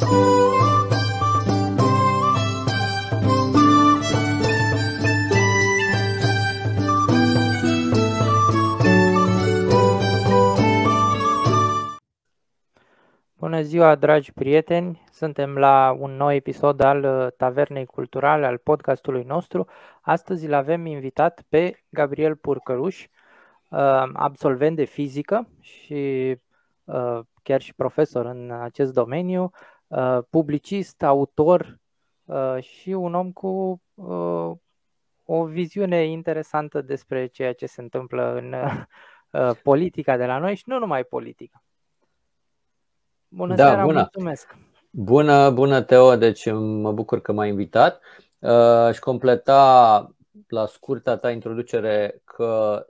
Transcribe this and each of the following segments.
Bună ziua, dragi prieteni! Suntem la un nou episod al uh, Tavernei Culturale, al podcastului nostru. Astăzi îl avem invitat pe Gabriel Purcăruș, uh, absolvent de fizică și uh, chiar și profesor în acest domeniu, publicist, autor și un om cu o viziune interesantă despre ceea ce se întâmplă în politica de la noi și nu numai politica. Bună da, seara, bună. mulțumesc! Bună, bună Teo, deci mă bucur că m-ai invitat. Uh, și completa la scurta ta introducere că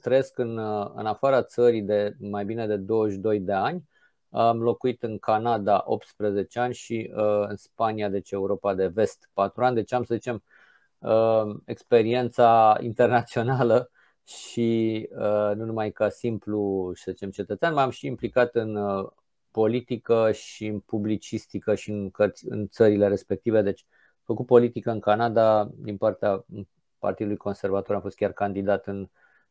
trăiesc în, în afara țării de mai bine de 22 de ani. Am locuit în Canada 18 ani și uh, în Spania, deci Europa de Vest, 4 ani. Deci am, să zicem, uh, experiența internațională și uh, nu numai ca simplu, să zicem, cetățean, m-am și implicat în uh, politică și în publicistică și în, cărți, în țările respective. Deci, făcut politică în Canada din partea Partidului Conservator, am fost chiar candidat în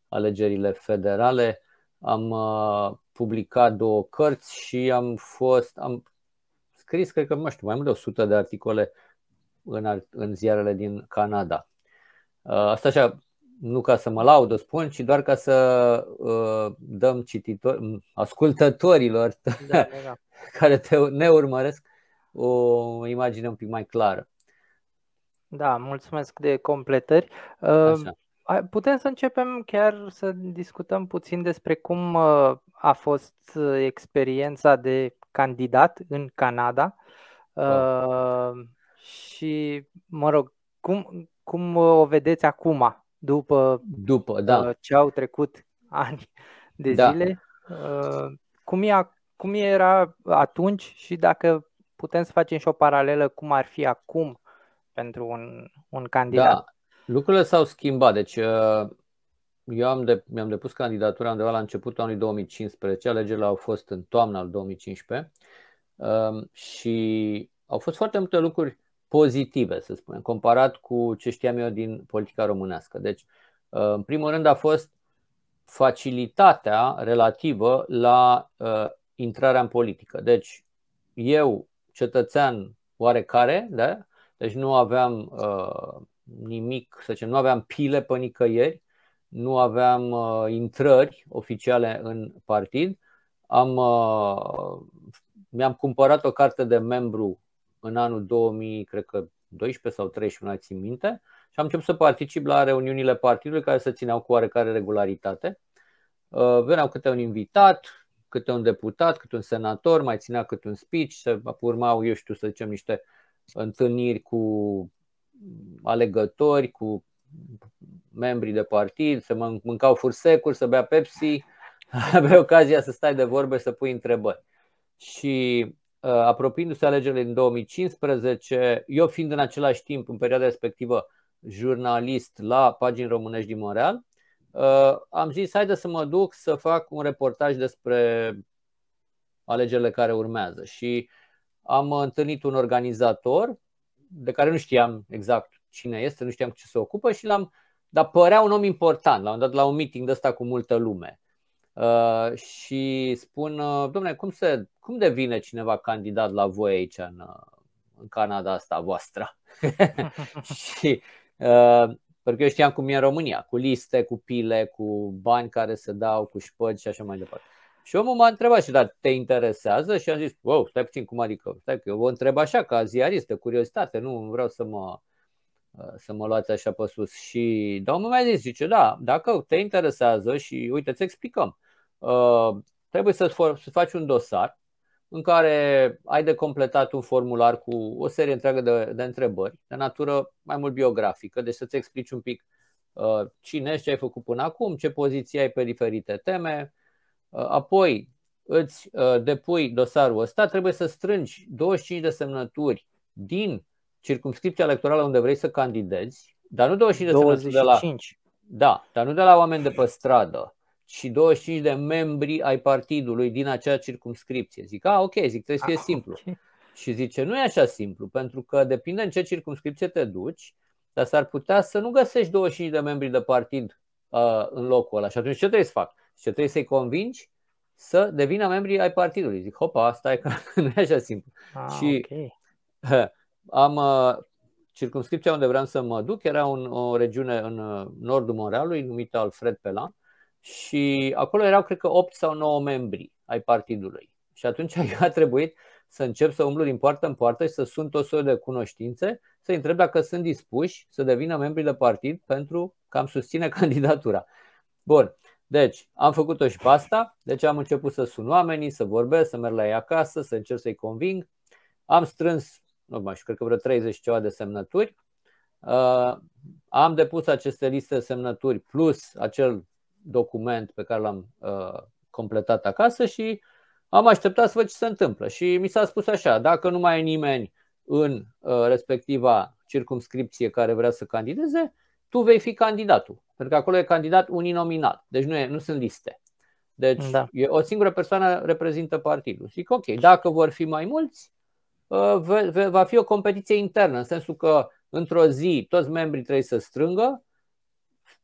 alegerile federale. Am uh, publicat două cărți și am fost, am scris, cred că, nu știu, mai mult de 100 de articole în, în ziarele din Canada. Uh, asta așa, nu ca să mă laud, o spun, ci doar ca să uh, dăm cititor, ascultătorilor da, da, da. care te, ne urmăresc o imagine un pic mai clară. Da, mulțumesc de completări. Uh, Putem să începem chiar să discutăm puțin despre cum uh, a fost experiența de candidat în Canada uh, și, mă rog, cum, cum o vedeți acum? după, după da. Uh, ce au trecut ani de da. zile. Uh, cum, e, cum era atunci și dacă putem să facem și o paralelă cum ar fi acum pentru un, un candidat. Da. Lucrurile s-au schimbat. Deci uh, eu am de, mi-am depus candidatura undeva la începutul anului 2015, alegerile au fost în toamna al 2015 și au fost foarte multe lucruri pozitive, să spunem, comparat cu ce știam eu din politica românească. Deci, uh, în primul rând a fost facilitatea relativă la uh, intrarea în politică. Deci, eu, cetățean oarecare, da? deci nu aveam uh, nimic, să zicem, nu aveam pile pe nicăieri, nu aveam uh, intrări oficiale în partid, am, uh, mi-am cumpărat o carte de membru în anul 2000, cred că 12 sau 13, nu țin minte, și am început să particip la reuniunile partidului care se țineau cu oarecare regularitate. Uh, veneau câte un invitat, câte un deputat, câte un senator, mai ținea câte un speech, se urmau, eu știu, să zicem, niște întâlniri cu alegători, cu membrii de partid, să mâncau fursecuri, să bea Pepsi, aveai ocazia să stai de vorbe, să pui întrebări. Și Uh, apropiindu-se alegerile din 2015, eu fiind în același timp, în perioada respectivă, jurnalist la pagini românești din Montreal, uh, am zis, haide să mă duc să fac un reportaj despre alegerile care urmează. Și am întâlnit un organizator de care nu știam exact cine este, nu știam cu ce se ocupă și l-am, dar părea un om important. L-am dat la un meeting de ăsta cu multă lume. Uh, și spun, uh, domnule, cum, se, cum devine cineva candidat la voi aici în, uh, în Canada asta voastră? și uh, pentru că eu știam cum e în România, cu liste, cu pile, cu bani care se dau, cu șpăgi și așa mai departe. Și omul m-a întrebat și dar te interesează? Și am zis, wow, stai puțin cum adică, stai că eu vă întreb așa ca ziarist, de curiozitate, nu vreau să mă, să mă luați așa pe sus. Și domnul mi-a zis, zice, da, dacă te interesează și uite, îți explicăm. Uh, trebuie să, să faci un dosar în care ai de completat un formular cu o serie întreagă de, de întrebări, de natură mai mult biografică, deci să-ți explici un pic uh, cine ești, ce ai făcut până acum, ce poziție ai pe diferite teme. Uh, apoi îți uh, depui dosarul ăsta, trebuie să strângi 25 de semnături din circumscripția electorală unde vrei să candidezi, dar nu 25 de 25. semnături de la. Da, dar nu de la oameni de pe stradă, și 25 de membri ai partidului din acea circumscripție. Zic, a, ok, zic, trebuie să fie ah, simplu. Okay. Și zice, nu e așa simplu, pentru că depinde în ce circumscripție te duci, dar s-ar putea să nu găsești 25 de membri de partid uh, în locul ăla. Și atunci ce trebuie să fac? Și trebuie să-i convingi să devină membri ai partidului. Zic, hopa, asta e că nu e așa simplu. Ah, și okay. am uh, circumscripția unde vreau să mă duc, era un, o regiune în uh, nordul Montrealului numită Alfred Pelan și acolo erau, cred că, 8 sau 9 membri ai partidului. Și atunci a trebuit să încep să umblu din poartă în poartă și să sun tot soiul de cunoștințe, să întreb dacă sunt dispuși să devină membri de partid pentru că am susține candidatura. Bun, deci am făcut-o și pe asta, deci am început să sun oamenii, să vorbesc, să merg la ei acasă, să încerc să-i conving. Am strâns, nu mai știu, cred că vreo 30 ceva de semnături. Uh, am depus aceste liste de semnături plus acel document pe care l-am uh, completat acasă și am așteptat să văd ce se întâmplă. Și mi s-a spus așa, dacă nu mai e nimeni în uh, respectiva circumscripție care vrea să candideze, tu vei fi candidatul. Pentru că acolo e candidat uninominal, deci nu, e, nu sunt liste. Deci da. e, o singură persoană reprezintă partidul. Zic, ok, dacă vor fi mai mulți, uh, va fi o competiție internă, în sensul că într-o zi toți membrii trebuie să strângă,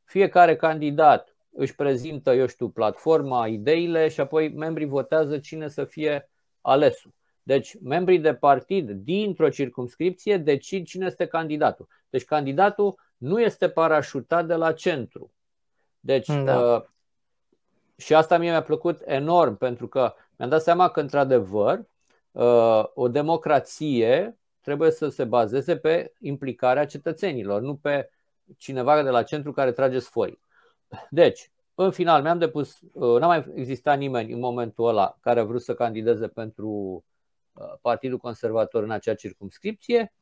fiecare candidat își prezintă, eu știu, platforma, ideile și apoi membrii votează cine să fie alesul. Deci membrii de partid dintr-o circumscripție decid cine este candidatul. Deci candidatul nu este parașutat de la centru. Deci, da. uh, și asta mie mi-a plăcut enorm, pentru că mi-am dat seama că, într-adevăr, uh, o democrație trebuie să se bazeze pe implicarea cetățenilor, nu pe cineva de la centru care trage sfoi. Deci, în final, mi-am depus, uh, n-a mai existat nimeni în momentul ăla care a vrut să candideze pentru uh, Partidul Conservator în acea circumscripție.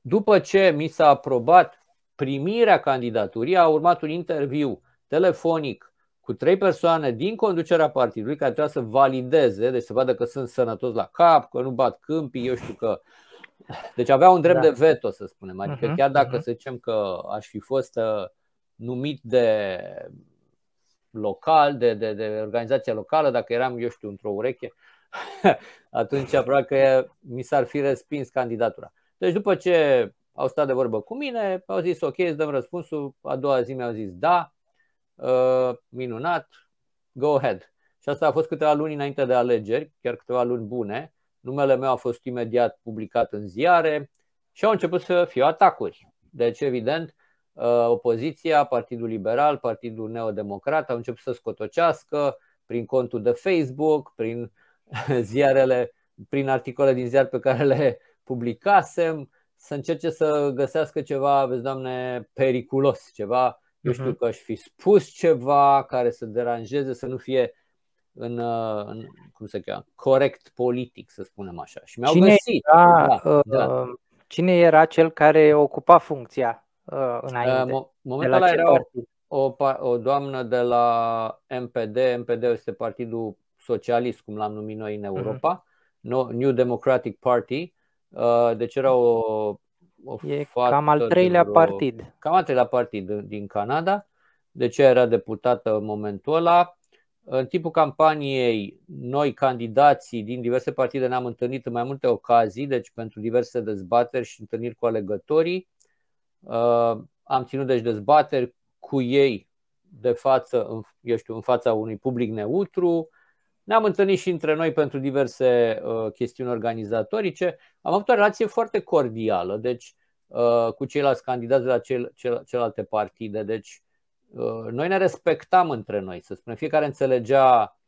După ce mi s-a aprobat primirea candidaturii a urmat un interviu telefonic cu trei persoane din conducerea partidului care trebuia să valideze, deci să vadă că sunt sănătos la cap, că nu bat câmpii, eu știu că. Deci avea un drept da. de veto, să spunem. Adică uh-huh, chiar dacă uh-huh. să zicem că aș fi fost uh, numit de local, de, de, de organizația locală, dacă eram, eu știu, într-o ureche, atunci probabil că mi s-ar fi respins candidatura. Deci după ce au stat de vorbă cu mine, au zis ok, îți dăm răspunsul, a doua zi mi-au zis da, uh, minunat, go ahead. Și asta a fost câteva luni înainte de alegeri, chiar câteva luni bune. Numele meu a fost imediat publicat în ziare și au început să fie atacuri. Deci, evident, uh, opoziția, Partidul Liberal, Partidul Neodemocrat au început să scotocească prin contul de Facebook, prin ziarele, prin articole din ziar pe care le publicasem, să încerce să găsească ceva, vezi, doamne, periculos, ceva, uh-huh. eu știu mhm. că aș fi spus ceva care să deranjeze, să nu fie în, uh, în cum se cheamă, corect politic, să spunem așa. Și mi-au cine găsit. Era, da, uh, da. Cine era cel care ocupa funcția uh, înainte? Uh, momentul ăla era o, o, o doamnă de la MPD, MPD este Partidul Socialist, cum l-am numit noi în Europa, uh-huh. New Democratic Party, Uh, deci era o, o e cam al treilea vreo, partid. Cam al treilea partid din Canada. Deci era deputată în momentul ăla. În timpul campaniei, noi candidații din diverse partide ne-am întâlnit în mai multe ocazii, deci pentru diverse dezbateri și întâlniri cu alegătorii. Uh, am ținut deci dezbateri cu ei de față, eu știu, în fața unui public neutru, ne-am întâlnit și între noi pentru diverse uh, chestiuni organizatorice. Am avut o relație foarte cordială deci, uh, cu ceilalți candidați de la cel, cel, celelalte partide. Deci, uh, noi ne respectam între noi, să spunem. Fiecare înțelegea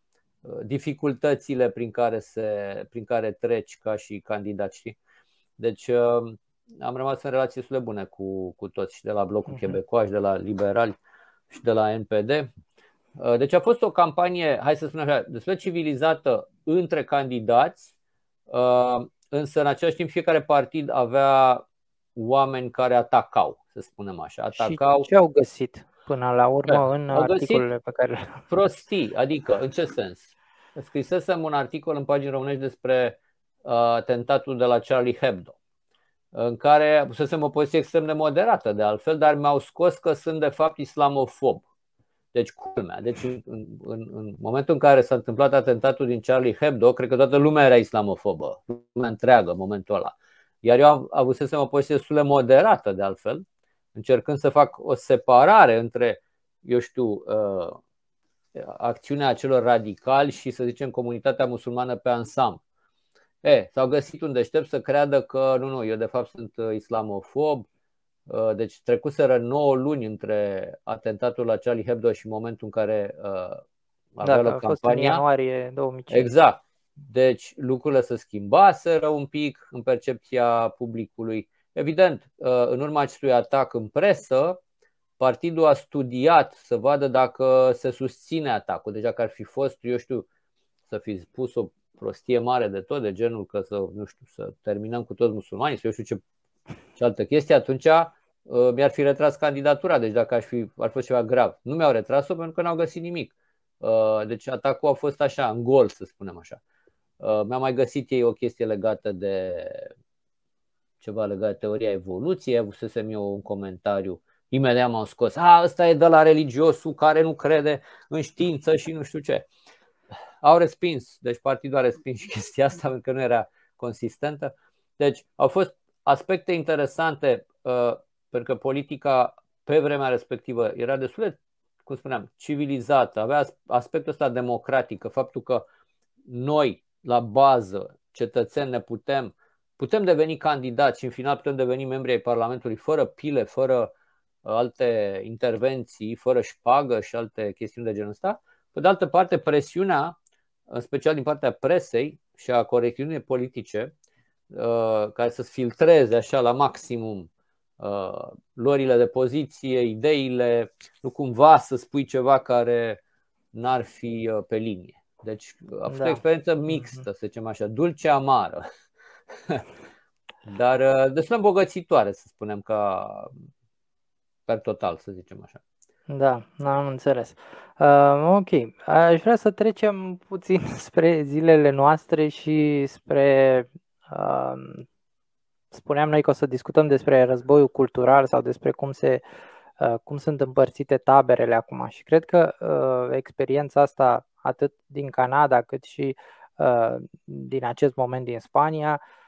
uh, dificultățile prin care, se, prin care treci ca și candidat. Știi? Deci, uh, am rămas în relații destul de bune cu, cu toți, și de la Blocul uh-huh. Quebecois, și de la Liberali, și de la NPD. Uh, deci a fost o campanie, hai să spunem așa, destul de civilizată între candidați, uh, însă în același timp fiecare partid avea oameni care atacau, să spunem așa. Atacau. Și ce au găsit până la urmă da, în articolele pe care Prostii, adică în ce sens? Scrisesem un articol în pagini românești despre uh, atentatul de la Charlie Hebdo în care pusesem o poziție extrem de moderată de altfel, dar mi-au scos că sunt de fapt islamofob Deci culmea. Deci în, în, în momentul în care s-a întâmplat atentatul din Charlie Hebdo, cred că toată lumea era islamofobă, lumea întreagă în momentul ăla. Iar eu am avusesem o poziție destul de moderată de altfel, încercând să fac o separare între, eu știu, uh, acțiunea acelor radicali și, să zicem, comunitatea musulmană pe ansamblu. E, s-au găsit un deștept să creadă că nu, nu, eu de fapt sunt uh, islamofob. Uh, deci trecuseră 9 luni între atentatul la Charlie Hebdo și momentul în care uh, avea da, loc campania. Fost în ianuarie 2005. Exact. Deci lucrurile se schimbaseră un pic în percepția publicului. Evident, în urma acestui atac în presă, partidul a studiat să vadă dacă se susține atacul. Deci dacă ar fi fost, eu știu, să fi spus o prostie mare de tot, de genul că să, nu știu, să terminăm cu toți musulmanii, să eu știu ce, ce altă chestie, atunci uh, mi-ar fi retras candidatura, deci dacă aș fi, ar fi ceva grav. Nu mi-au retras-o pentru că n-au găsit nimic. Uh, deci atacul a fost așa, în gol, să spunem așa. Uh, mi-a mai găsit ei o chestie legată de ceva legat de teoria evoluției, avusesem eu un comentariu Imediat m-au scos. A, ăsta e de la religiosul care nu crede în știință și nu știu ce. Au respins, deci partidul a respins și chestia asta pentru că nu era consistentă. Deci au fost aspecte interesante uh, pentru că politica pe vremea respectivă era destul de, cum spuneam, civilizată, avea aspectul ăsta democratic, faptul că noi, la bază, cetățeni, ne putem, putem deveni candidați și în final putem deveni membri ai Parlamentului fără pile, fără alte intervenții fără șpagă și alte chestiuni de genul ăsta. Pe de altă parte, presiunea, în special din partea presei și a corecțiunii politice, uh, care să filtreze așa la maximum uh, lorile de poziție, ideile, nu cumva să spui ceva care n-ar fi uh, pe linie. Deci a fost da. o experiență mixtă, să zicem așa, dulce-amară. Dar destul de îmbogățitoare, să spunem, ca, per total, să zicem așa. Da, am înțeles. Uh, ok, aș vrea să trecem puțin spre zilele noastre și spre. Uh, spuneam noi că o să discutăm despre războiul cultural sau despre cum se uh, cum sunt împărțite taberele acum și cred că uh, experiența asta atât din Canada cât și uh, din acest moment din Spania uh,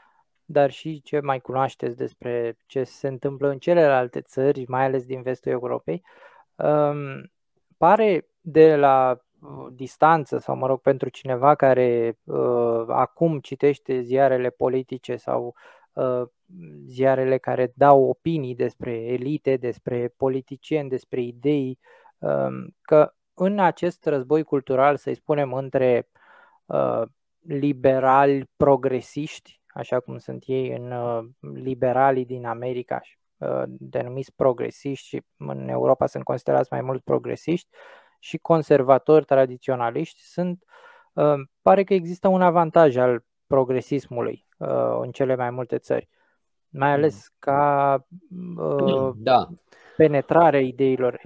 dar și ce mai cunoașteți despre ce se întâmplă în celelalte țări, mai ales din vestul Europei, um, pare de la uh, distanță sau, mă rog, pentru cineva care uh, acum citește ziarele politice sau uh, ziarele care dau opinii despre elite, despre politicieni, despre idei, uh, că în acest război cultural, să-i spunem, între uh, liberali progresiști așa cum sunt ei în uh, liberalii din America, uh, denumiți progresiști și în Europa sunt considerați mai mult progresiști și conservatori tradiționaliști, sunt, uh, pare că există un avantaj al progresismului în cele mai multe țări, mai ales mm. ca da. penetrare ideilor.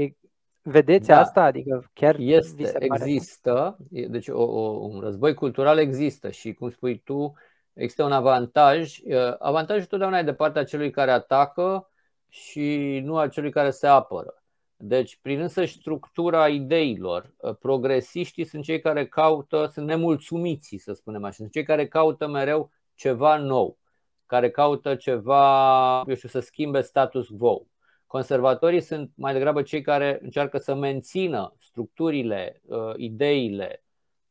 Vedeți da. asta? Adică chiar este, există, deci o, o, un război cultural există și cum spui tu, există un avantaj. Uh, avantajul totdeauna e de partea celui care atacă și nu a celui care se apără. Deci, prin însăși structura ideilor, uh, progresiștii sunt cei care caută, sunt nemulțumiți, să spunem așa, sunt cei care caută mereu ceva nou, care caută ceva, eu știu, să schimbe status quo. Conservatorii sunt mai degrabă cei care încearcă să mențină structurile, uh, ideile,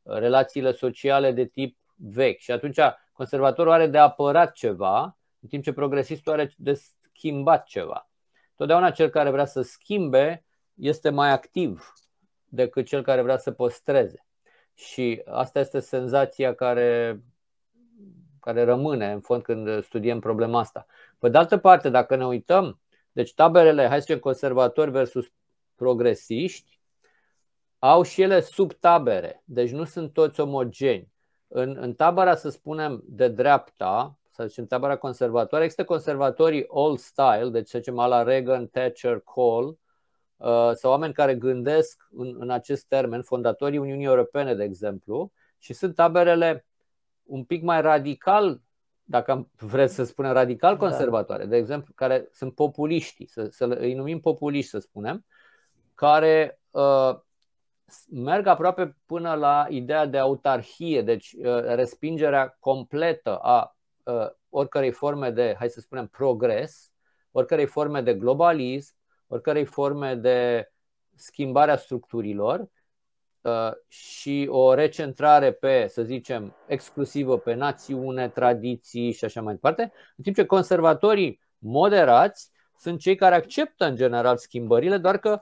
relațiile sociale de tip vechi. Și atunci Conservatorul are de apărat ceva, în timp ce progresistul are de schimbat ceva. Totdeauna cel care vrea să schimbe este mai activ decât cel care vrea să păstreze. Și asta este senzația care, care rămâne în fond când studiem problema asta. Pe de altă parte, dacă ne uităm, deci taberele, hai să zicem, conservatori versus progresiști, au și ele subtabere, deci nu sunt toți omogeni. În, în tabăra, să spunem, de dreapta, să zicem tabăra conservatoare, există conservatorii old style, deci să zicem la Reagan, Thatcher, Kohl, uh, sau oameni care gândesc în, în acest termen, fondatorii Uniunii Europene, de exemplu, și sunt taberele un pic mai radical, dacă vreți să spunem radical da. conservatoare, da. de exemplu, care sunt populiști, să, să îi numim populiști, să spunem, care uh, merg aproape până la ideea de autarhie, deci uh, respingerea completă a uh, oricărei forme de, hai să spunem, progres, oricărei forme de globalism, oricărei forme de schimbarea structurilor uh, și o recentrare pe, să zicem, exclusivă pe națiune, tradiții și așa mai departe, în timp ce conservatorii moderați sunt cei care acceptă în general schimbările, doar că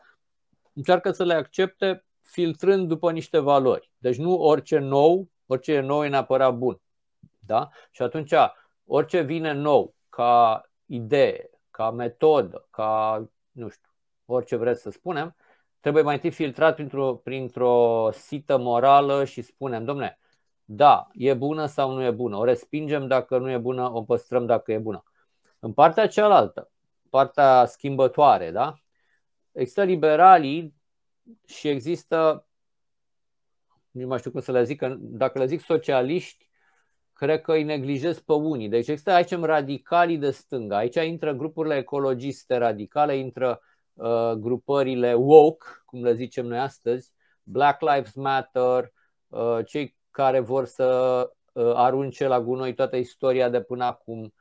încearcă să le accepte filtrând după niște valori. Deci nu orice nou, orice e nou e neapărat bun. Da? Și atunci orice vine nou ca idee, ca metodă, ca nu știu, orice vreți să spunem, trebuie mai întâi filtrat printr-o, printr-o sită morală și spunem, domne, da, e bună sau nu e bună, o respingem dacă nu e bună, o păstrăm dacă e bună. În partea cealaltă, partea schimbătoare, da? Există liberalii și există, nu mai știu cum să le zic, dacă le zic socialiști, cred că îi neglijez pe unii. Deci există aici radicalii de stânga. Aici intră grupurile ecologiste radicale, intră uh, grupările woke, cum le zicem noi astăzi, Black Lives Matter, uh, cei care vor să uh, arunce la gunoi toată istoria de până acum,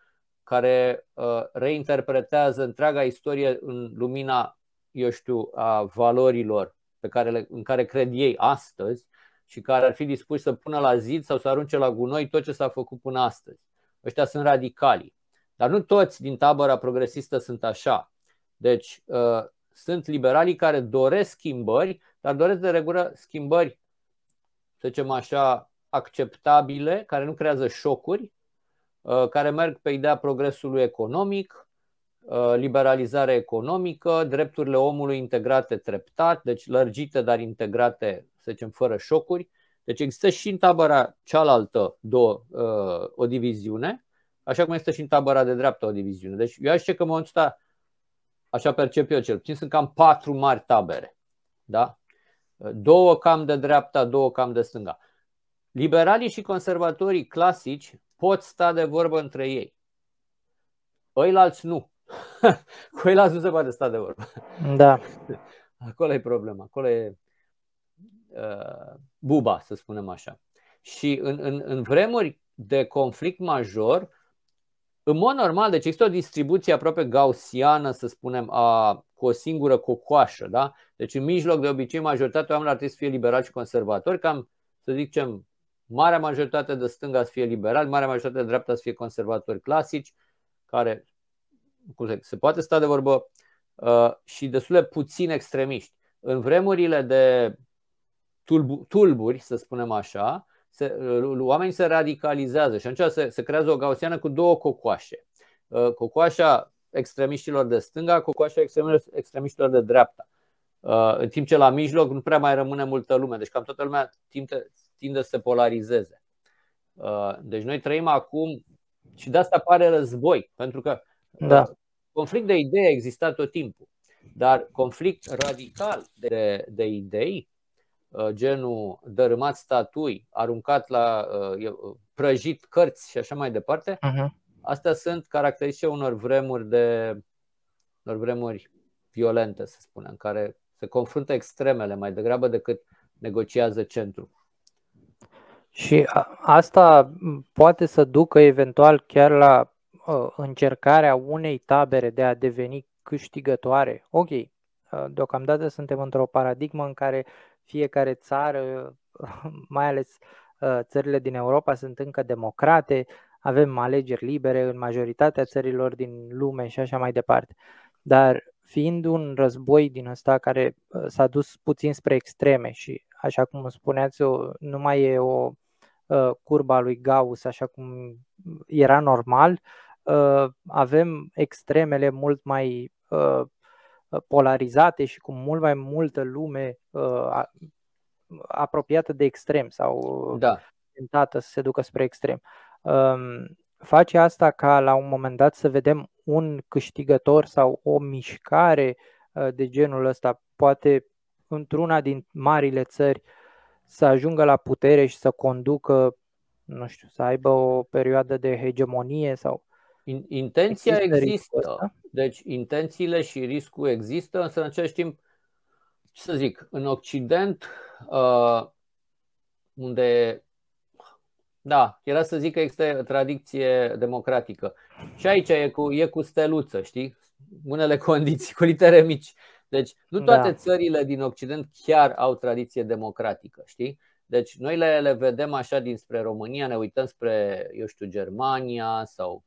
care uh, reinterpretează întreaga istorie în lumina, eu știu, a valorilor pe care le, în care cred ei astăzi și care ar fi dispuși să pună la zid sau să arunce la gunoi tot ce s-a făcut până astăzi. Ăștia sunt radicali. Dar nu toți din tabăra progresistă sunt așa. Deci uh, sunt liberalii care doresc schimbări, dar doresc de regulă schimbări, să zicem așa, acceptabile, care nu creează șocuri, uh, care merg pe ideea progresului economic, Uh, liberalizare economică, drepturile omului integrate treptat, deci lărgite, dar integrate, să zicem, fără șocuri. Deci există și în tabăra cealaltă două, uh, o diviziune, așa cum este și în tabăra de dreapta o diviziune. Deci eu aș zice că în momentul ăsta, așa percep eu cel puțin, sunt cam patru mari tabere. Da? Două cam de dreapta, două cam de stânga. Liberalii și conservatorii clasici pot sta de vorbă între ei. Ăilalți nu. Cu el nu se poate sta de vorbă. Da. Acolo e problema, acolo e uh, buba, să spunem așa. Și în, în, în vremuri de conflict major, în mod normal, deci există o distribuție aproape gaussiană, să spunem, a, cu o singură cocoașă. Da? Deci în mijloc, de obicei, majoritatea oamenilor ar trebui să fie liberali și conservatori, cam, să zicem, marea majoritate de stânga să fie liberali, marea majoritate de dreapta să fie conservatori clasici, care se poate sta de vorbă uh, și destul de puțin extremiști. În vremurile de tulburi, să spunem așa, se, uh, oamenii se radicalizează și atunci se, se creează o gaussiană cu două cocoașe. Uh, cocoașa extremiștilor de stânga, cocoașa extremiștilor de dreapta. În timp ce la mijloc nu prea mai rămâne multă lume, deci cam toată lumea tinde, tinde să se polarizeze. Deci noi trăim acum și de asta apare război, pentru că da. Conflict de idei a existat tot timpul, dar conflict radical de, de idei, uh, genul dărâmat statui, aruncat la uh, prăjit cărți și așa mai departe, uh-huh. astea sunt caracteristice unor vremuri de unor vremuri violente, să spunem, în care se confruntă extremele mai degrabă decât negociază centru. Și asta poate să ducă eventual chiar la uh, încercarea unei tabere de a deveni câștigătoare. Ok, uh, deocamdată suntem într-o paradigmă în care fiecare țară, mai ales uh, țările din Europa, sunt încă democrate, avem alegeri libere în majoritatea țărilor din lume și așa mai departe. Dar fiind un război din ăsta care uh, s-a dus puțin spre extreme și, așa cum spuneați, nu mai e o uh, curba lui Gauss așa cum era normal, uh, avem extremele mult mai uh, polarizate și cu mult mai multă lume uh, apropiată de extrem sau da. tentată să se ducă spre extrem. Um, face asta ca la un moment dat să vedem un câștigător sau o mișcare uh, de genul ăsta, poate într-una din marile țări să ajungă la putere și să conducă, nu știu, să aibă o perioadă de hegemonie sau Intenția există, există. deci intențiile și riscul există, însă în același timp, ce să zic, în Occident unde da, era să zic că există tradiție democratică. Și aici e cu, e cu steluță, știi? Unele condiții, cu litere mici. Deci nu toate da. țările din Occident chiar au tradiție democratică, știi? Deci noi le, le vedem așa dinspre România, ne uităm spre, eu știu, Germania sau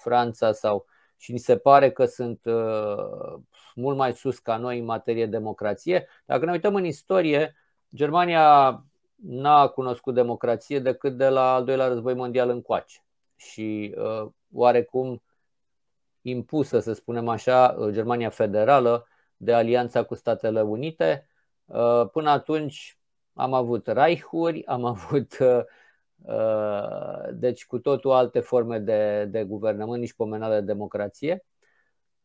Franța sau și ni se pare că sunt uh, mult mai sus ca noi în materie de democrație. Dacă ne uităm în istorie, Germania n-a cunoscut democrație decât de la al doilea război mondial încoace. Și uh, oarecum impusă, să spunem așa, uh, Germania federală de alianța cu Statele Unite. Uh, până atunci am avut Reichuri, am avut uh, uh, deci cu totul alte forme de, de guvernământ, nici pomenală de democrație.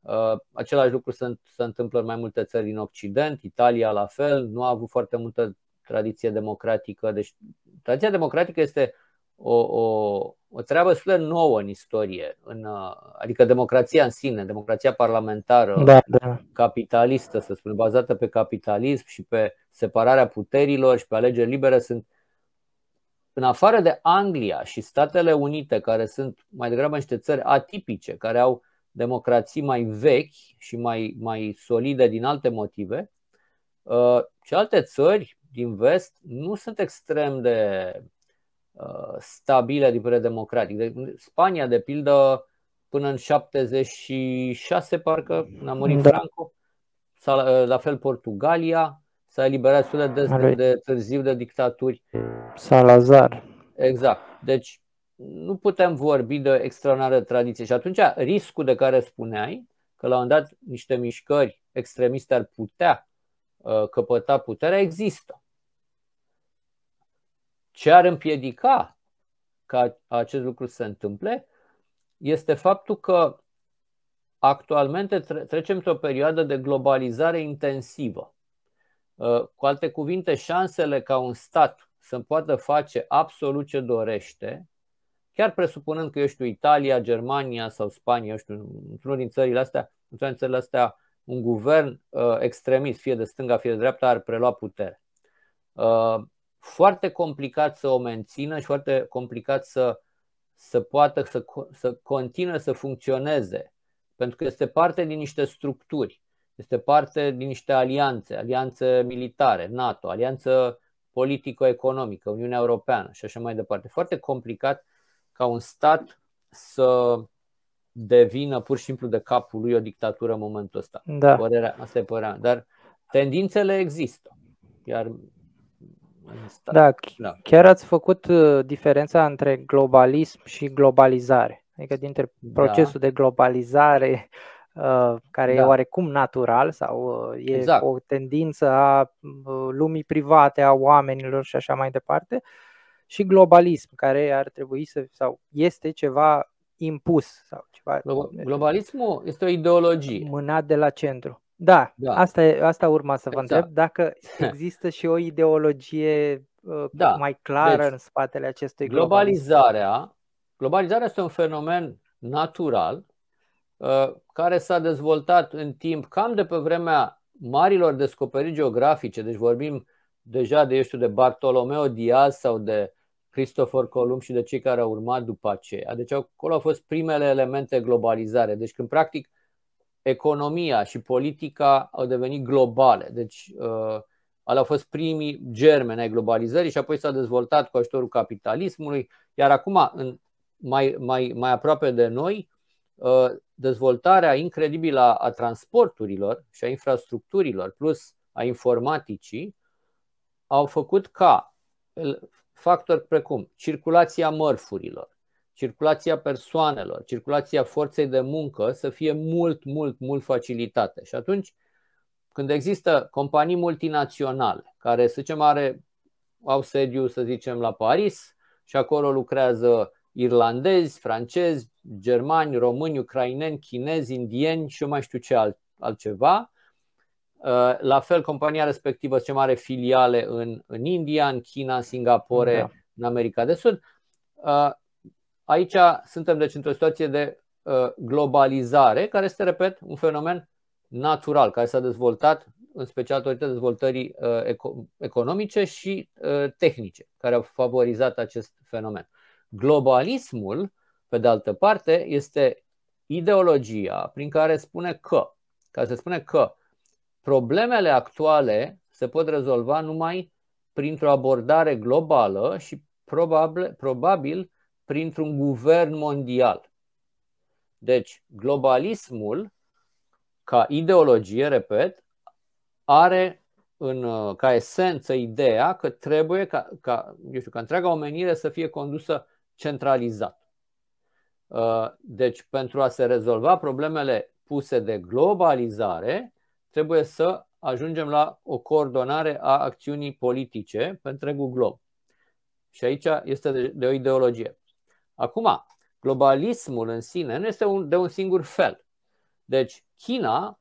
Uh, același lucru se, se întâmplă în mai multe țări din Occident, Italia la fel, nu a avut foarte multă tradiție democratică. Deci, tradiția democratică este o, o, o treabă super nouă în istorie, în, adică democrația în sine, democrația parlamentară, da, da. capitalistă, să spunem, bazată pe capitalism și pe separarea puterilor și pe alegeri libere, sunt în afară de Anglia și Statele Unite, care sunt mai degrabă niște țări atipice, care au democrații mai vechi și mai, mai solide din alte motive, și alte țări din vest nu sunt extrem de uh, stabile din punct de democratic. De, Spania, de pildă, până în 76, parcă, când a murit da. Franco, uh, la fel Portugalia, s-a eliberat de, de, de târziu de dictaturi. Salazar. Exact. Deci nu putem vorbi de extraordinară tradiție. Și atunci riscul de care spuneai, că la un dat niște mișcări extremiste ar putea uh, căpăta puterea, există. Ce ar împiedica ca acest lucru să se întâmple este faptul că actualmente trecem într-o perioadă de globalizare intensivă. Uh, cu alte cuvinte, șansele ca un stat să poată face absolut ce dorește, chiar presupunând că, eu știu, Italia, Germania sau Spania, eu știu, într-unul din țările astea, într din țările astea, un guvern uh, extremist, fie de stânga, fie de dreapta, ar prelua putere. Uh, foarte complicat să o mențină și foarte complicat să, să poată să, să continue să funcționeze. Pentru că este parte din niște structuri, este parte din niște alianțe, alianțe militare, NATO, alianță politico-economică, Uniunea Europeană și așa mai departe. Foarte complicat ca un stat să devină pur și simplu de capul lui o dictatură în momentul ăsta. Da. Părerea, asta e părerea. Dar tendințele există. Iar da, da, chiar ați făcut uh, diferența între globalism și globalizare. Adică dintre da. procesul da. de globalizare uh, care da. e oarecum natural sau uh, e exact. o tendință a lumii private, a oamenilor și așa mai departe, și globalism, care ar trebui să sau este ceva impus sau ceva. Globalismul este o ideologie. Mânat de la centru. Da, da. Asta, e, asta urma să vă exact. întreb, dacă există și o ideologie uh, da. mai clară deci, în spatele acestui globalizarea. Globalism. Globalizarea este un fenomen natural uh, care s-a dezvoltat în timp cam de pe vremea marilor descoperiri geografice, deci vorbim deja de, eu știu, de Bartolomeo Diaz sau de Cristofor Columb și de cei care au urmat după aceea. Deci acolo au fost primele elemente globalizare. Deci când practic economia și politica au devenit globale. Deci, uh, alea au fost primii germeni ai globalizării și apoi s-a dezvoltat cu ajutorul capitalismului, iar acum, în, mai, mai, mai aproape de noi, uh, dezvoltarea incredibilă a, a transporturilor și a infrastructurilor, plus a informaticii, au făcut ca factori precum circulația mărfurilor, circulația persoanelor, circulația forței de muncă să fie mult, mult, mult facilitate. Și atunci, când există companii multinaționale care, să zicem, are, au sediu, să zicem, la Paris și acolo lucrează irlandezi, francezi, germani, români, ucraineni, chinezi, indieni și eu mai știu ce alt, altceva. Uh, la fel, compania respectivă, ce are filiale în, în India, în China, în Singapore, da. în America de Sud uh, Aici suntem deci într-o situație de uh, globalizare, care este, repet, un fenomen natural, care s-a dezvoltat în special datorită dezvoltării economice și tehnice, care au favorizat acest fenomen. Globalismul, pe de altă parte, este ideologia prin care spune că, ca se spune că problemele actuale se pot rezolva numai printr-o abordare globală și probabil, probabil printr-un guvern mondial. Deci, globalismul, ca ideologie, repet, are în, ca esență ideea că trebuie ca, ca, eu știu, ca întreaga omenire să fie condusă centralizat. Uh, deci, pentru a se rezolva problemele puse de globalizare, trebuie să ajungem la o coordonare a acțiunii politice pe întregul glob. Și aici este de, de o ideologie. Acum, globalismul în sine nu este un, de un singur fel. Deci, China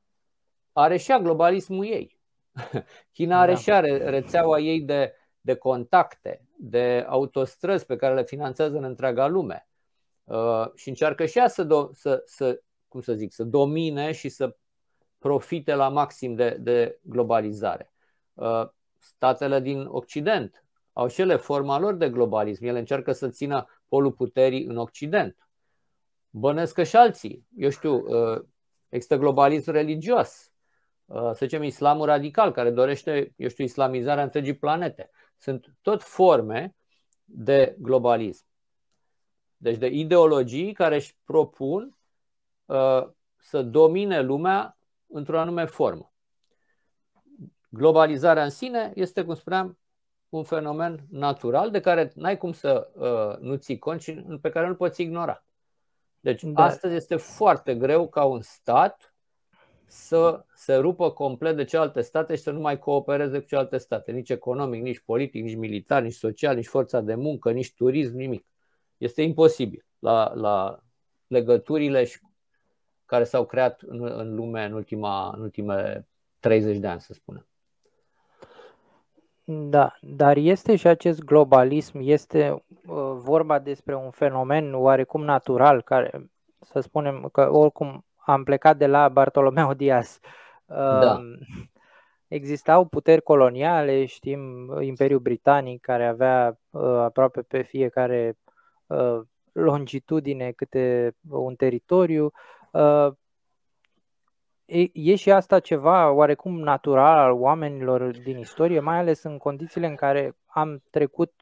are și ea globalismul ei. China are da. și are rețeaua ei de, de contacte, de autostrăzi pe care le finanțează în întreaga lume. Uh, și încearcă și ea să, do, să, să, cum să zic, să domine și să profite la maxim de, de globalizare. Uh, statele din Occident au și ele forma lor de globalism. Ele încearcă să țină polul puterii în Occident. Bănesc că și alții. Eu știu, uh, există globalism religios. Uh, să zicem islamul radical, care dorește, eu știu, islamizarea întregii planete. Sunt tot forme de globalism. Deci de ideologii care își propun uh, să domine lumea într-o anume formă. Globalizarea în sine este, cum spuneam, un fenomen natural de care n-ai cum să uh, nu ții cont și pe care nu poți ignora. Deci da. astăzi este foarte greu ca un stat să se rupă complet de celelalte state și să nu mai coopereze cu celelalte state, nici economic, nici politic, nici militar, nici social, nici forța de muncă, nici turism, nimic. Este imposibil la, la legăturile care s-au creat în, în lume în, ultima, în ultimele 30 de ani, să spunem. Da, dar este și acest globalism, este uh, vorba despre un fenomen oarecum natural, care să spunem că oricum am plecat de la Bartolomeo Diaz. Uh, da. Existau puteri coloniale, știm, Imperiul Britanic care avea uh, aproape pe fiecare uh, longitudine câte un teritoriu. Uh, E, e și asta ceva oarecum natural al oamenilor din istorie, mai ales în condițiile în care am trecut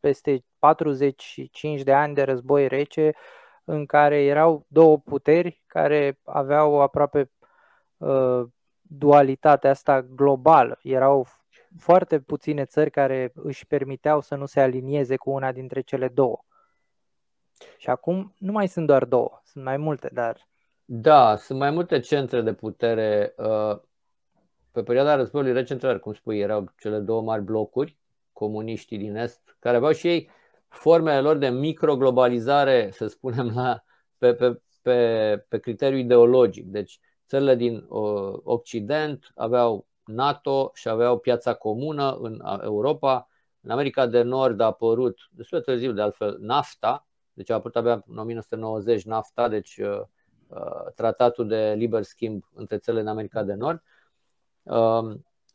peste 45 de ani de război rece, în care erau două puteri care aveau aproape uh, dualitatea asta globală. Erau foarte puține țări care își permiteau să nu se alinieze cu una dintre cele două. Și acum nu mai sunt doar două, sunt mai multe, dar da, sunt mai multe centre de putere. Uh, pe perioada războiului rece, cum spui, erau cele două mari blocuri, comuniștii din Est, care aveau și ei formele lor de microglobalizare, să spunem, la, pe, pe, pe, pe criteriu ideologic. Deci, țările din uh, Occident aveau NATO și aveau piața comună în Europa. În America de Nord a apărut, destul de târziu de altfel, NAFTA, deci a apărut abia în 1990 NAFTA, deci uh, Uh, tratatul de liber schimb între țările în America de Nord.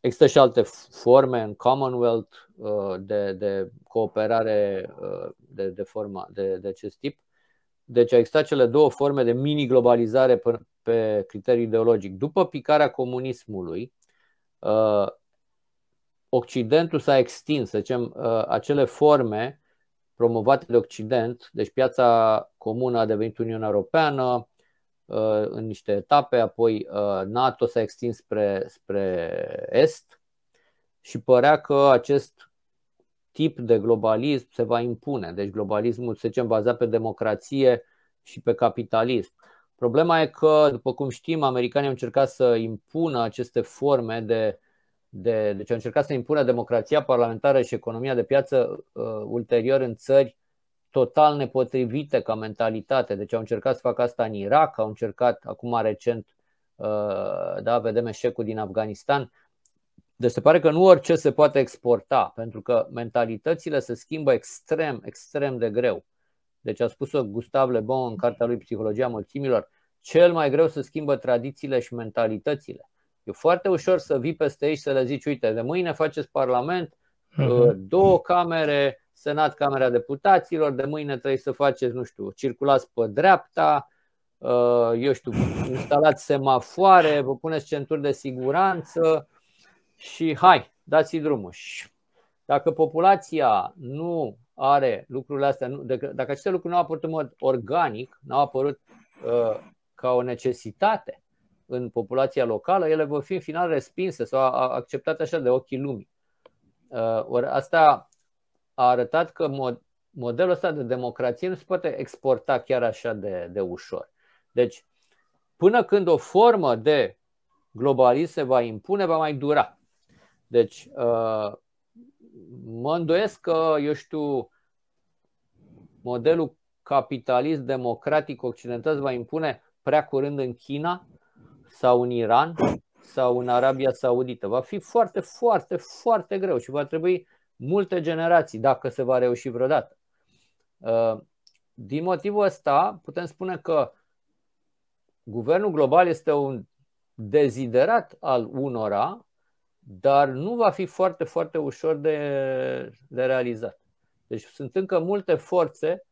Um, există și alte forme în Commonwealth uh, de, de cooperare uh, de, de, forma, de, de acest tip. Deci au existat cele două forme de mini-globalizare pe, pe criteriu ideologic. După picarea comunismului, Occidentul s-a extins, să zicem, acele forme promovate de Occident, deci piața comună a devenit Uniunea Europeană, Uh, în niște etape, apoi uh, NATO s-a extins spre, spre est și părea că acest tip de globalism se va impune. Deci globalismul, să zicem, bazat pe democrație și pe capitalism. Problema e că, după cum știm, americanii au încercat să impună aceste forme de, de deci au încercat să impună democrația parlamentară și economia de piață uh, ulterior în țări total nepotrivite ca mentalitate. Deci au încercat să facă asta în Irak, au încercat acum recent, uh, da, vedem eșecul din Afganistan. Deci se pare că nu orice se poate exporta, pentru că mentalitățile se schimbă extrem, extrem de greu. Deci a spus-o Gustave Le Bon în cartea lui Psihologia mulțimilor, cel mai greu se schimbă tradițiile și mentalitățile. E foarte ușor să vii peste ei și să le zici, uite, de mâine faceți parlament, uh-huh. două camere, Senat, Camera Deputaților, de mâine trebuie să faceți, nu știu, circulați pe dreapta, uh, eu știu, instalați semafoare, vă puneți centuri de siguranță și hai, dați-i drumul. Și dacă populația nu are lucrurile astea, nu, dacă aceste lucruri nu au apărut în mod organic, nu au apărut uh, ca o necesitate în populația locală, ele vor fi în final respinse sau acceptate așa de ochii lumii. Uh, ori asta a arătat că mod, modelul ăsta de democrație nu se poate exporta chiar așa de, de ușor. Deci, până când o formă de globalism se va impune, va mai dura. Deci, uh, mă îndoiesc că, eu știu, modelul capitalist democratic occidental va impune prea curând în China sau în Iran sau în Arabia Saudită. Va fi foarte, foarte, foarte greu și va trebui multe generații dacă se va reuși vreodată. Uh, din motivul ăsta putem spune că guvernul global este un deziderat al unora, dar nu va fi foarte, foarte ușor de, de realizat. Deci sunt încă multe forțe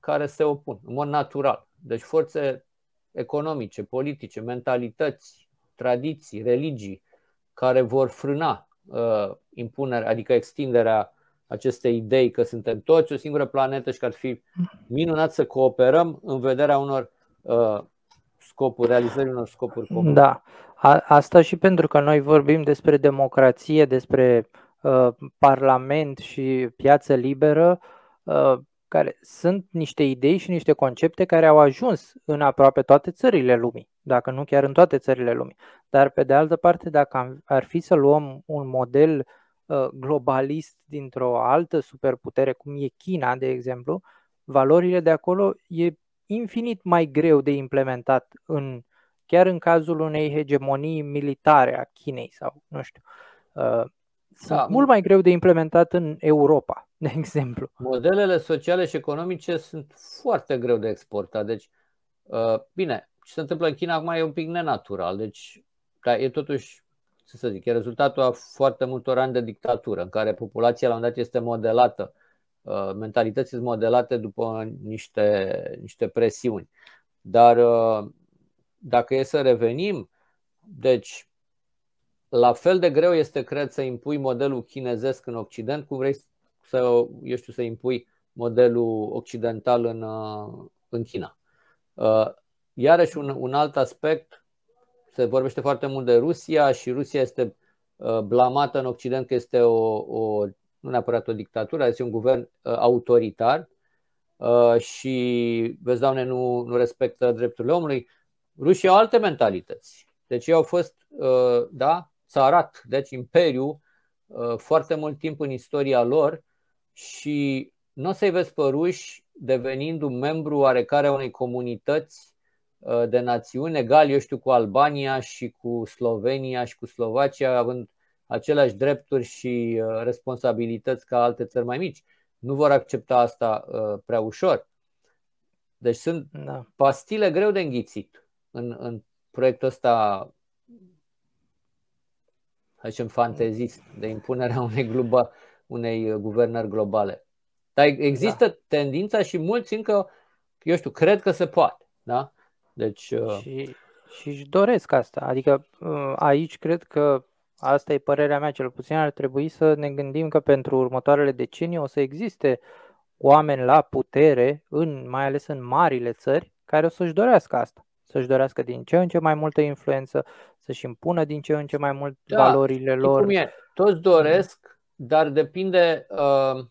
care se opun în mod natural. Deci forțe economice, politice, mentalități, tradiții, religii care vor frâna uh, impunerea, adică extinderea acestei idei că suntem toți o singură planetă și că ar fi minunat să cooperăm în vederea unor uh, scopuri, realizării unor scopuri comune. Da, A, asta și pentru că noi vorbim despre democrație, despre uh, parlament și piață liberă, uh, care sunt niște idei și niște concepte care au ajuns în aproape toate țările lumii, dacă nu chiar în toate țările lumii. Dar pe de altă parte, dacă ar fi să luăm un model uh, globalist dintr-o altă superputere, cum e China, de exemplu, valorile de acolo e infinit mai greu de implementat în chiar în cazul unei hegemonii militare a Chinei sau nu știu. Uh, sunt da. mult mai greu de implementat în Europa, de exemplu. Modelele sociale și economice sunt foarte greu de exportat. Deci, uh, bine, ce se întâmplă în China acum e un pic nenatural. Deci, da, e totuși, ce să zic, e rezultatul a foarte multor ani de dictatură, în care populația la un dat este modelată, uh, mentalități sunt modelate după niște, niște presiuni. Dar uh, dacă e să revenim, deci la fel de greu este, cred, să impui modelul chinezesc în Occident, cum vrei să, eu știu, să impui modelul occidental în, uh, în China. Uh, iarăși un, un alt aspect, se vorbește foarte mult de Rusia și Rusia este uh, blamată în Occident că este o, o nu neapărat o dictatură, este un guvern autoritar și, vezi, doamne, nu, nu respectă drepturile omului. Rușii au alte mentalități. Deci ei au fost, da, țarat, deci imperiu, uh, foarte mult timp în istoria lor și nu o să-i vezi pe ruși devenind un membru oarecare a unei comunități uh, de națiuni egal, eu știu, cu Albania și cu Slovenia și cu Slovacia, având aceleași drepturi și uh, responsabilități ca alte țări mai mici. Nu vor accepta asta prea ușor. Deci sunt da. pastile greu de înghițit în, în proiectul ăsta zicem, fantezist de impunerea unei, globa, unei uh, guvernări globale. Dar există da. tendința și mulți încă, eu știu, cred că se poate. Da? Deci, uh... și, și își doresc asta. Adică uh, aici cred că asta e părerea mea, cel puțin ar trebui să ne gândim că pentru următoarele decenii o să existe oameni la putere, în, mai ales în marile țări, care o să-și dorească asta să-și dorească din ce în ce mai multă influență, să-și impună din ce în ce mai mult da, valorile lor. Cum e? Toți doresc, dar depinde. Uh,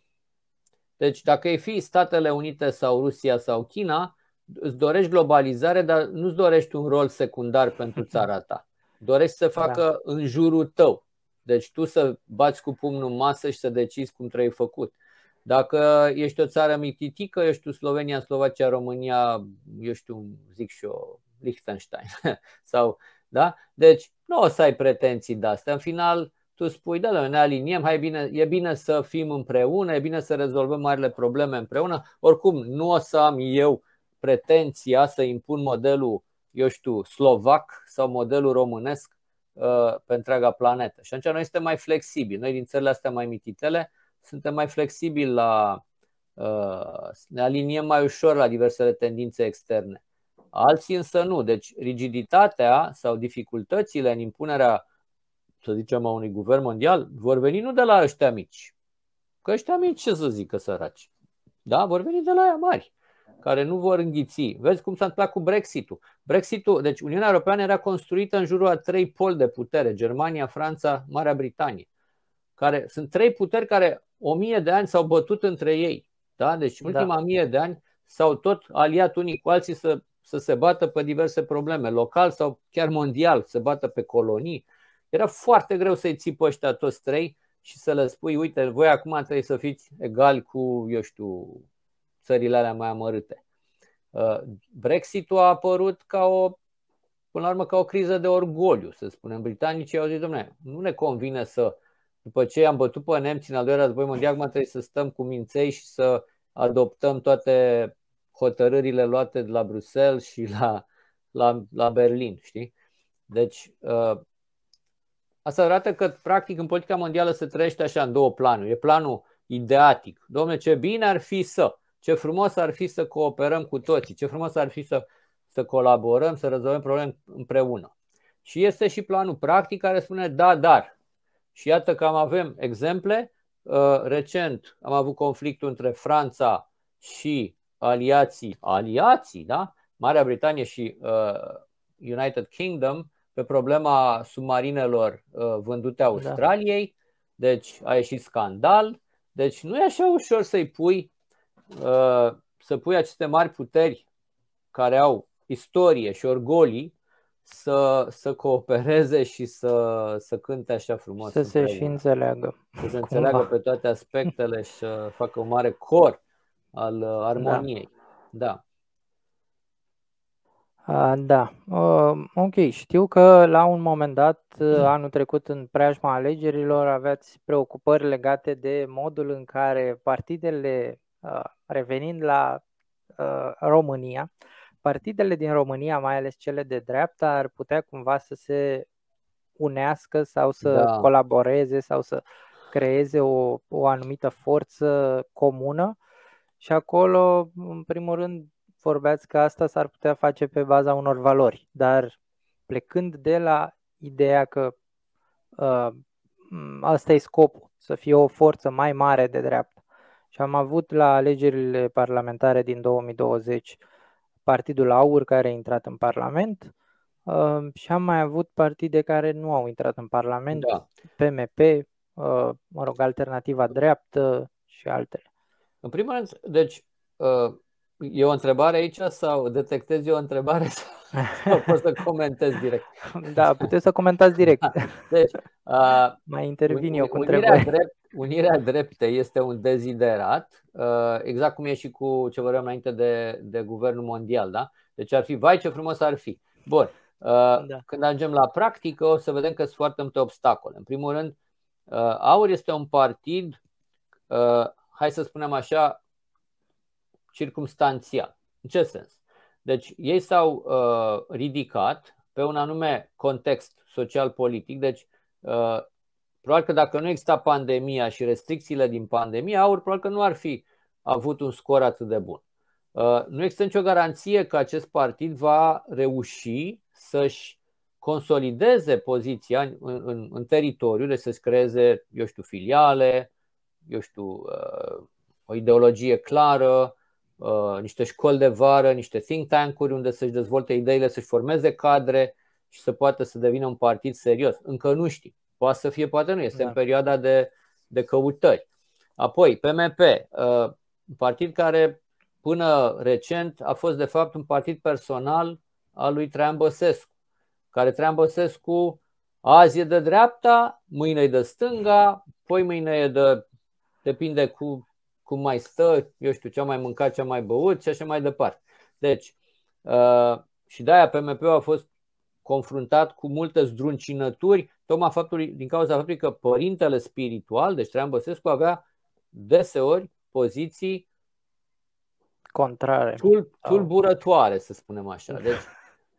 deci, dacă e fi Statele Unite sau Rusia sau China, îți dorești globalizare, dar nu-ți dorești un rol secundar pentru țara ta. Dorești să facă da. în jurul tău. Deci tu să bați cu pumnul în masă și să decizi cum trebuie făcut. Dacă ești o țară mititică, eu știu, Slovenia, Slovacia, România, eu știu, zic și eu, Liechtenstein. Sau, da? Deci nu o să ai pretenții de astea. În final, tu spui, da, da, ne aliniem, hai bine, e bine să fim împreună, e bine să rezolvăm marile probleme împreună. Oricum, nu o să am eu pretenția să impun modelul, eu știu, slovac sau modelul românesc pe întreaga planetă. Și atunci noi suntem mai flexibili. Noi din țările astea mai mititele suntem mai flexibili la ne aliniem mai ușor la diversele tendințe externe. Alții însă nu. Deci rigiditatea sau dificultățile în impunerea, să zicem, a unui guvern mondial vor veni nu de la ăștia mici. Că ăștia mici ce să zică săraci? Da? Vor veni de la ea mari care nu vor înghiți. Vezi cum s-a întâmplat cu Brexitul. Brexitul, deci Uniunea Europeană era construită în jurul a trei poli de putere, Germania, Franța, Marea Britanie, care sunt trei puteri care o mie de ani s-au bătut între ei. Da? Deci în da. ultima da. mie de ani s-au tot aliat unii cu alții să, să se bată pe diverse probleme, local sau chiar mondial, să bată pe colonii. Era foarte greu să-i ții pe ăștia toți trei și să le spui, uite, voi acum trebuie să fiți egali cu, eu știu, țările alea mai amărâte. Uh, Brexitul a apărut ca o, până la urmă, ca o criză de orgoliu, să spunem. Britanicii au zis, domnule, nu ne convine să, după ce am bătut pe nemți în al doilea război mondial, acum trebuie să stăm cu minței și să adoptăm toate hotărârile luate de la Bruxelles și la, la, la Berlin, știi? Deci, uh, asta arată că, practic, în politica mondială se trăiește așa în două planuri. E planul ideatic. Domnule, ce bine ar fi să. Ce frumos ar fi să cooperăm cu toții, ce frumos ar fi să, să colaborăm, să rezolvăm probleme împreună. Și este și planul practic care spune da, dar. Și iată că am avem exemple. Uh, recent am avut conflictul între Franța și aliații, aliații, da? Marea Britanie și uh, United Kingdom pe problema submarinelor uh, vândute da. Australiei. Deci a ieșit scandal. Deci nu e așa ușor să-i pui Uh, să pui aceste mari puteri care au istorie și orgolii să, să coopereze și să, să cânte așa frumos. Să se și înțeleagă. Să se înțeleagă Cumva. pe toate aspectele și să facă un mare cor al uh, armoniei. Da. da. Da, ok. Știu că la un moment dat, anul trecut, în preajma alegerilor, aveați preocupări legate de modul în care partidele Uh, revenind la uh, România, partidele din România, mai ales cele de dreapta, ar putea cumva să se unească sau să da. colaboreze sau să creeze o, o anumită forță comună și acolo, în primul rând, vorbeați că asta s-ar putea face pe baza unor valori, dar plecând de la ideea că uh, asta e scopul, să fie o forță mai mare de dreapta și am avut la alegerile parlamentare din 2020 Partidul Aur care a intrat în Parlament uh, și am mai avut partide care nu au intrat în Parlament, da. PMP, uh, mă rog, Alternativa Dreaptă și altele. În primul rând, deci, uh, e o întrebare aici sau detectezi o întrebare sau poți să comentez direct? Da, puteți să comentați direct. Da. Deci, uh, mai intervin eu cu întrebări. Drept, unirea drepte este un deziderat, uh, exact cum e și cu ce vorbeam înainte de, de guvernul mondial. Da? Deci ar fi, vai ce frumos ar fi. Bun, uh, da. când ajungem la practică o să vedem că sunt foarte multe obstacole. În primul rând, uh, AUR este un partid, hai să spunem așa, circumstanțial. În ce sens? Deci ei s-au ridicat pe un anume context social-politic, deci Probabil că dacă nu exista pandemia și restricțiile din pandemie, aur probabil că nu ar fi avut un scor atât de bun. Uh, nu există nicio garanție că acest partid va reuși să-și consolideze poziția în, în, în teritoriu, de să-și creeze, eu știu, filiale, eu știu, uh, o ideologie clară, uh, niște școli de vară, niște think tank-uri unde să-și dezvolte ideile, să-și formeze cadre și să poată să devină un partid serios. Încă nu știm. Poate să fie, poate nu. Este da. în perioada de, de căutări. Apoi, PMP, uh, un partid care până recent a fost de fapt un partid personal al lui Traian Băsescu, care Traian Băsescu azi e de dreapta, mâine e de stânga, poi mâine e de, depinde cu cum mai stă, eu știu, ce a mai mâncat, ce a mai băut și așa mai departe. Deci, uh, și de-aia PMP-ul a fost confruntat cu multe zdruncinături, tocmai faptului, din cauza faptului că părintele spiritual, deci Traian Băsescu, avea deseori poziții contrare. Tul, tulburătoare, să spunem așa. Deci,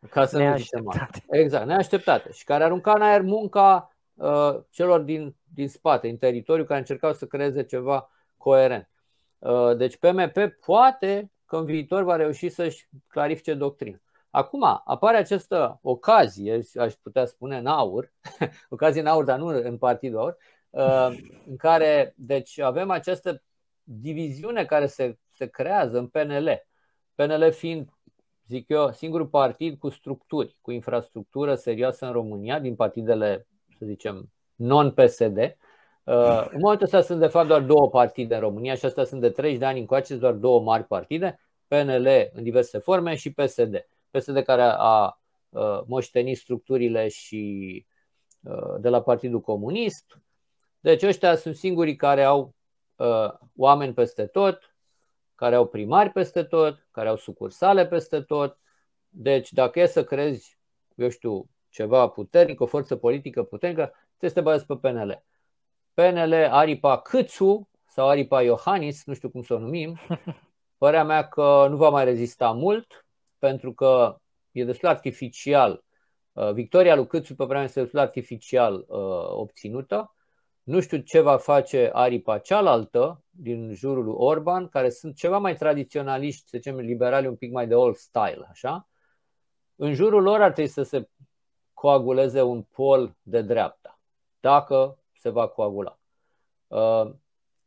Ca să neașteptate. Nu exact, neașteptate. Și care arunca în aer munca uh, celor din, din spate, în teritoriu, care încercau să creeze ceva coerent. Uh, deci PMP poate că în viitor va reuși să-și clarifice doctrina. Acum apare această ocazie, aș putea spune în aur, ocazie în aur, dar nu în partidul aur, uh, în care deci avem această diviziune care se, se creează în PNL. PNL fiind, zic eu, singurul partid cu structuri, cu infrastructură serioasă în România, din partidele, să zicem, non-PSD. Uh, în momentul ăsta sunt de fapt doar două partide în România și astea sunt de 30 de ani încoace, doar două mari partide, PNL în diverse forme și PSD. PSD care a moștenit structurile și de la Partidul Comunist. Deci ăștia sunt singurii care au oameni peste tot, care au primari peste tot, care au sucursale peste tot. Deci dacă e să crezi, eu știu, ceva puternic, o forță politică puternică, trebuie să te bazezi pe PNL. PNL, aripa Câțu sau aripa Iohannis, nu știu cum să o numim, părea mea că nu va mai rezista mult pentru că e destul artificial. Uh, victoria lui Câțu pe vremea este destul artificial uh, obținută. Nu știu ce va face aripa cealaltă din jurul lui Orban, care sunt ceva mai tradiționaliști, să zicem liberali un pic mai de old style, așa. În jurul lor ar trebui să se coaguleze un pol de dreapta, dacă se va coagula. Uh,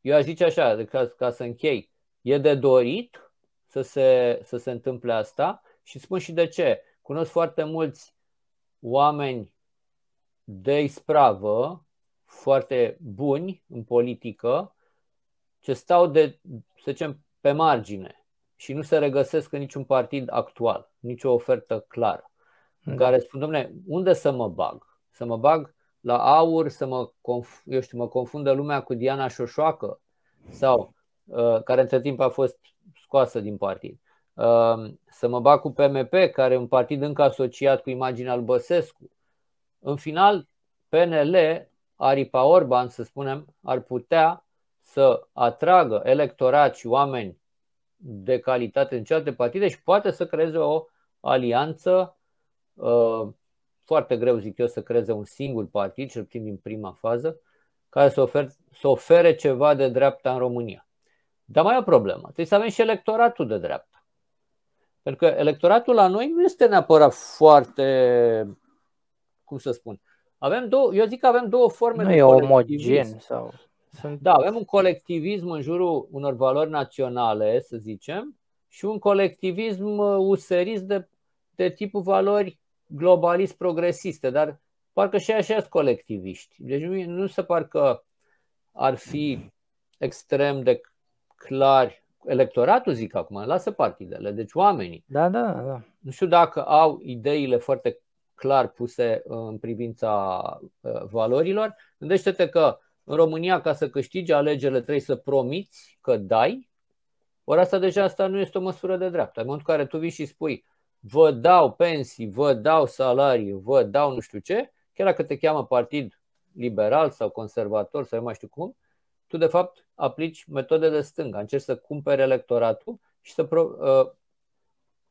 eu aș zice așa, ca, ca să închei, e de dorit să se, să se întâmple asta și spun și de ce. Cunosc foarte mulți oameni de ispravă, foarte buni în politică, ce stau de, să zicem, pe margine și nu se regăsesc în niciun partid actual, nicio ofertă clară. Da. În care spun, domne, unde să mă bag? Să mă bag la aur, să mă, conf- eu știu, mă confundă lumea cu Diana Șoșoacă? Sau, uh, care între timp a fost scoasă din partid. Ehm, să mă bag cu PMP, care e un partid încă asociat cu imaginea al Băsescu. În final, PNL, Aripa Orban, să spunem, ar putea să atragă electorat și oameni de calitate în celelalte partide și poate să creeze o alianță ehm, foarte greu, zic eu, să creeze un singur partid, cel puțin din prima fază, care să ofere, să ofere ceva de dreapta în România. Dar mai e o problemă. Trebuie să avem și electoratul de dreapta. Pentru că electoratul la noi nu este neapărat foarte, cum să spun, avem două, eu zic că avem două forme nu de e omogen sau... Sunt... Da, avem un colectivism în jurul unor valori naționale, să zicem, și un colectivism userist de, de tipul valori globalist progresiste, dar parcă și așa sunt colectiviști. Deci nu, nu se par că ar fi extrem de clari. Electoratul, zic acum, lasă partidele, deci oamenii. Da, da, da. Nu știu dacă au ideile foarte clar puse în privința uh, valorilor. Gândește-te că în România, ca să câștigi alegerile, trebuie să promiți că dai. Ori asta deja asta nu este o măsură de dreapta. În momentul în care tu vii și spui vă dau pensii, vă dau salarii, vă dau nu știu ce, chiar dacă te cheamă partid liberal sau conservator sau mai știu cum, tu de fapt aplici metode de stânga, încerci să cumperi electoratul și să, pro, uh,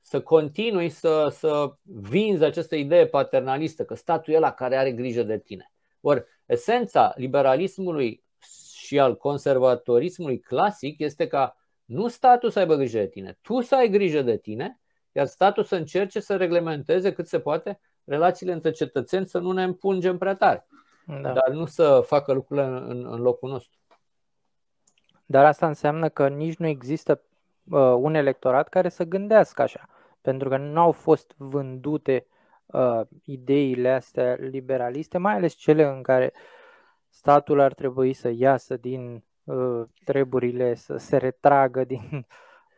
să continui să, să vinzi această idee paternalistă, că statul e ăla care are grijă de tine. Ori esența liberalismului și al conservatorismului clasic este ca nu statul să aibă grijă de tine, tu să ai grijă de tine, iar statul să încerce să reglementeze cât se poate relațiile între cetățeni, să nu ne împungem prea tare, da. dar nu să facă lucrurile în, în locul nostru. Dar asta înseamnă că nici nu există uh, un electorat care să gândească așa, pentru că nu au fost vândute uh, ideile astea liberaliste, mai ales cele în care statul ar trebui să iasă din uh, treburile, să se retragă din.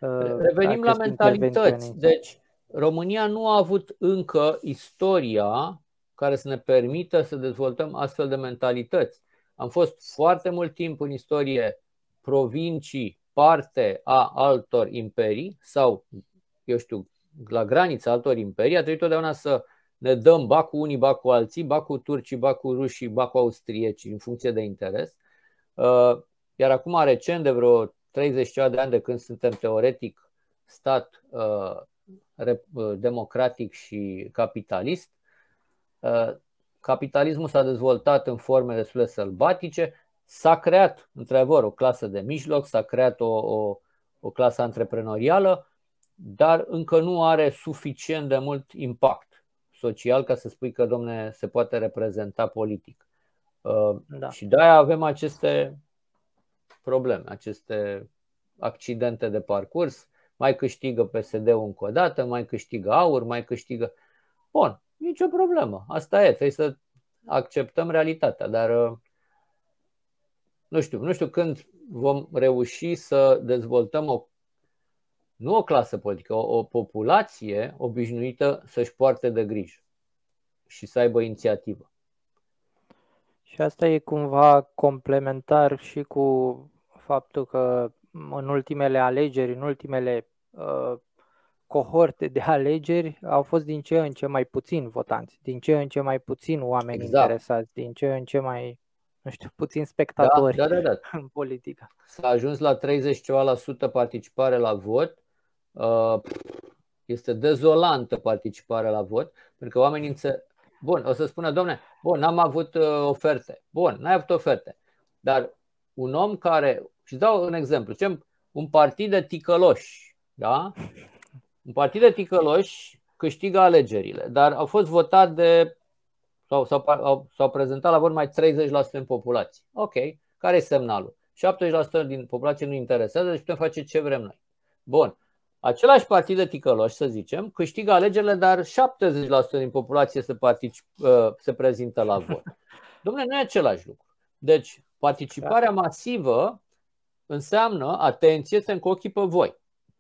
Uh, Revenim la mentalități. Deci, România nu a avut încă istoria care să ne permită să dezvoltăm astfel de mentalități. Am fost foarte mult timp în istorie provincii parte a altor imperii sau, eu știu, la granița altor imperii, a trebuit totdeauna să ne dăm ba cu unii, ba cu alții, ba cu turcii, ba cu rușii, ba cu austrieci, în funcție de interes. Uh, iar acum, recent, de vreo 30 de ani de când suntem teoretic stat uh, democratic și capitalist. Capitalismul s-a dezvoltat în forme destul de sălbatice, s-a creat, într-adevăr, o clasă de mijloc, s-a creat o, o, o clasă antreprenorială, dar încă nu are suficient de mult impact social ca să spui că, domne, se poate reprezenta politic. Da. Și de-aia avem aceste probleme, aceste accidente de parcurs. Mai câștigă PSD-ul încă o dată, mai câștigă aur, mai câștigă. Bun, nicio problemă. Asta e, trebuie să acceptăm realitatea, dar nu știu, nu știu când vom reuși să dezvoltăm o nu o clasă politică, o, o populație obișnuită să-și poarte de grijă și să aibă inițiativă. Și asta e cumva complementar și cu faptul că în ultimele alegeri, în ultimele uh, cohorte de alegeri, au fost din ce în ce mai puțin votanți, din ce în ce mai puțin oameni exact. interesați, din ce în ce mai, nu știu, puțin spectatori da, da, da, da. în politică. S-a ajuns la 30 ceva la sută participare la vot. Uh, este dezolantă participarea la vot, pentru că oamenii înțe- Bun, o să spună, domne, bun, n-am avut uh, oferte. Bun, n-ai avut oferte. Dar un om care, și dau un exemplu, ce un partid de ticăloși, da? Un partid de ticăloși câștigă alegerile, dar au fost votat de sau s-au, s-au prezentat la vot mai 30% în populație. Ok, care e semnalul? 70% din populație nu interesează, deci putem face ce vrem noi. Bun. Același partid de ticăloși, să zicem, câștigă alegerile, dar 70% din populație se, particip, uh, se prezintă la vot. Domnule, nu e același lucru. Deci, participarea masivă înseamnă, atenție, să cu ochii pe voi.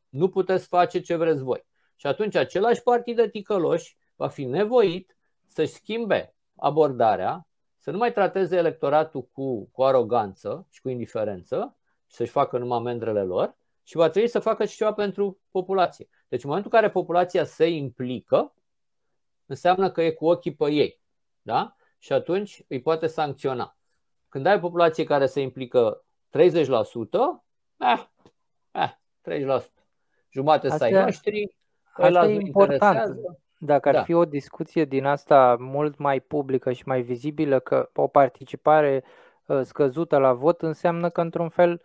Nu puteți face ce vreți voi. Și atunci același partid de ticăloși va fi nevoit să-și schimbe abordarea, să nu mai trateze electoratul cu, cu aroganță și cu indiferență, să-și facă numai mendrele lor, și va trebui să facă și ceva pentru populație. Deci în momentul în care populația se implică, înseamnă că e cu ochii pe ei. Da? Și atunci îi poate sancționa. Când ai o populație care se implică 30%, eh, eh, 30%. Jumate să ai noștri, asta e important. Dacă ar da. fi o discuție din asta mult mai publică și mai vizibilă, că o participare uh, scăzută la vot înseamnă că, într-un fel,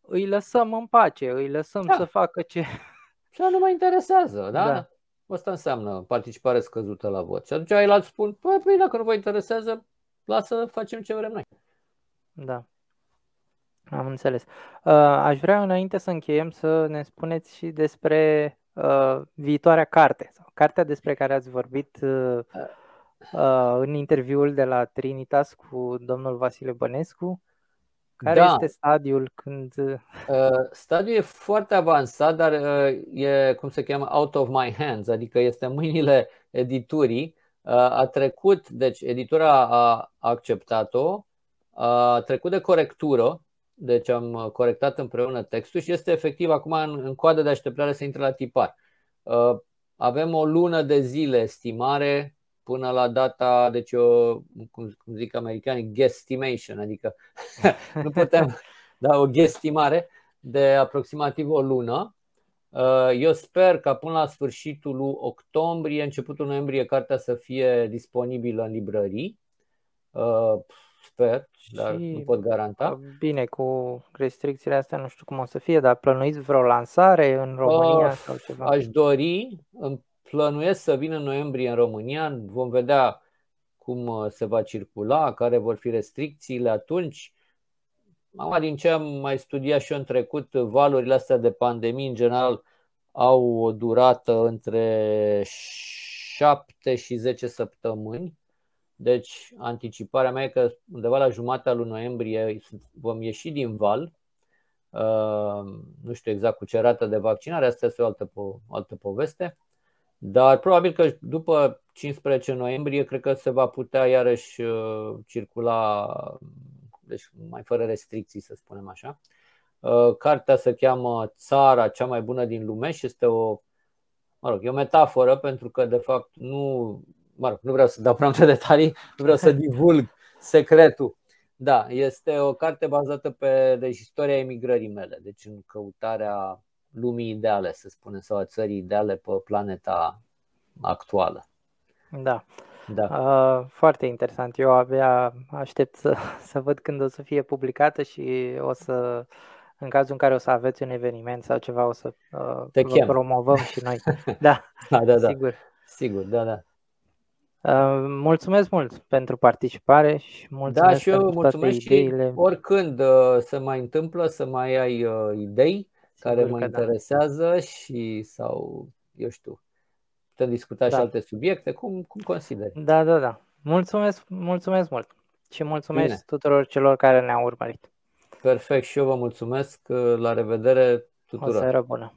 îi lăsăm în pace, îi lăsăm da. să facă ce. Și nu mă interesează, da? da? Asta înseamnă participare scăzută la vot. Și atunci ai alți spun, păi, păi dacă nu vă interesează, lasă, facem ce vrem noi. Da. Am înțeles. Uh, aș vrea înainte să încheiem să ne spuneți și despre uh, viitoarea carte, sau cartea despre care ați vorbit uh, uh, în interviul de la Trinitas cu domnul Vasile Bănescu. Care da. este stadiul când... Uh, stadiul e foarte avansat, dar uh, e, cum se cheamă, out of my hands, adică este în mâinile editurii. Uh, a trecut, deci editura a acceptat-o, a trecut de corectură, deci am corectat împreună textul și este efectiv acum în, în coadă de așteptare să intre la tipar. Uh, avem o lună de zile estimare până la data, deci o, cum, cum zic americanii, guesstimation, adică nu putem da o guestimare de aproximativ o lună. Uh, eu sper că până la sfârșitul lui octombrie, începutul noiembrie, cartea să fie disponibilă în librării. Uh, sper, dar și, nu pot garanta. Bine, cu restricțiile astea nu știu cum o să fie, dar plănuiți vreo lansare în România uh, sau ceva? Aș dori, în plănuiesc să vină în noiembrie în România, vom vedea cum uh, se va circula, care vor fi restricțiile atunci. Mama, din ce am mai studiat și eu în trecut, valurile astea de pandemie în general au o durată între 7 și 10 săptămâni. Deci anticiparea mea e că undeva la jumatea lui noiembrie vom ieși din val. Uh, nu știu exact cu ce rată de vaccinare, asta este o altă, po- altă poveste. Dar probabil că după 15 noiembrie cred că se va putea iarăși uh, circula, deci mai fără restricții să spunem așa. Uh, cartea se cheamă Țara cea mai bună din lume și este o, mă rog, e o metaforă pentru că de fapt nu, mă rog, nu vreau să dau prea multe detalii, nu vreau să divulg secretul. Da, este o carte bazată pe deci, istoria emigrării mele, deci în căutarea lumii ideale, să spunem, sau a țării ideale pe planeta actuală. Da. Da. Uh, foarte interesant. Eu abia aștept să, să văd când o să fie publicată și o să, în cazul în care o să aveți un eveniment sau ceva, o să uh, Te vă chem. promovăm și noi. Da, da, da, da. Sigur. Sigur, da, da. Uh, mulțumesc mult pentru participare și mulțumesc da, și eu pentru mulțumesc toate ideile. Și oricând uh, se mai întâmplă să mai ai uh, idei Sigur care mă da. interesează da. și sau, eu știu, putem discuta da. și alte subiecte, cum, cum consideri? Da, da, da. Mulțumesc, mulțumesc mult și mulțumesc Bine. tuturor celor care ne-au urmărit. Perfect și eu vă mulțumesc. La revedere tuturor. O seară bună.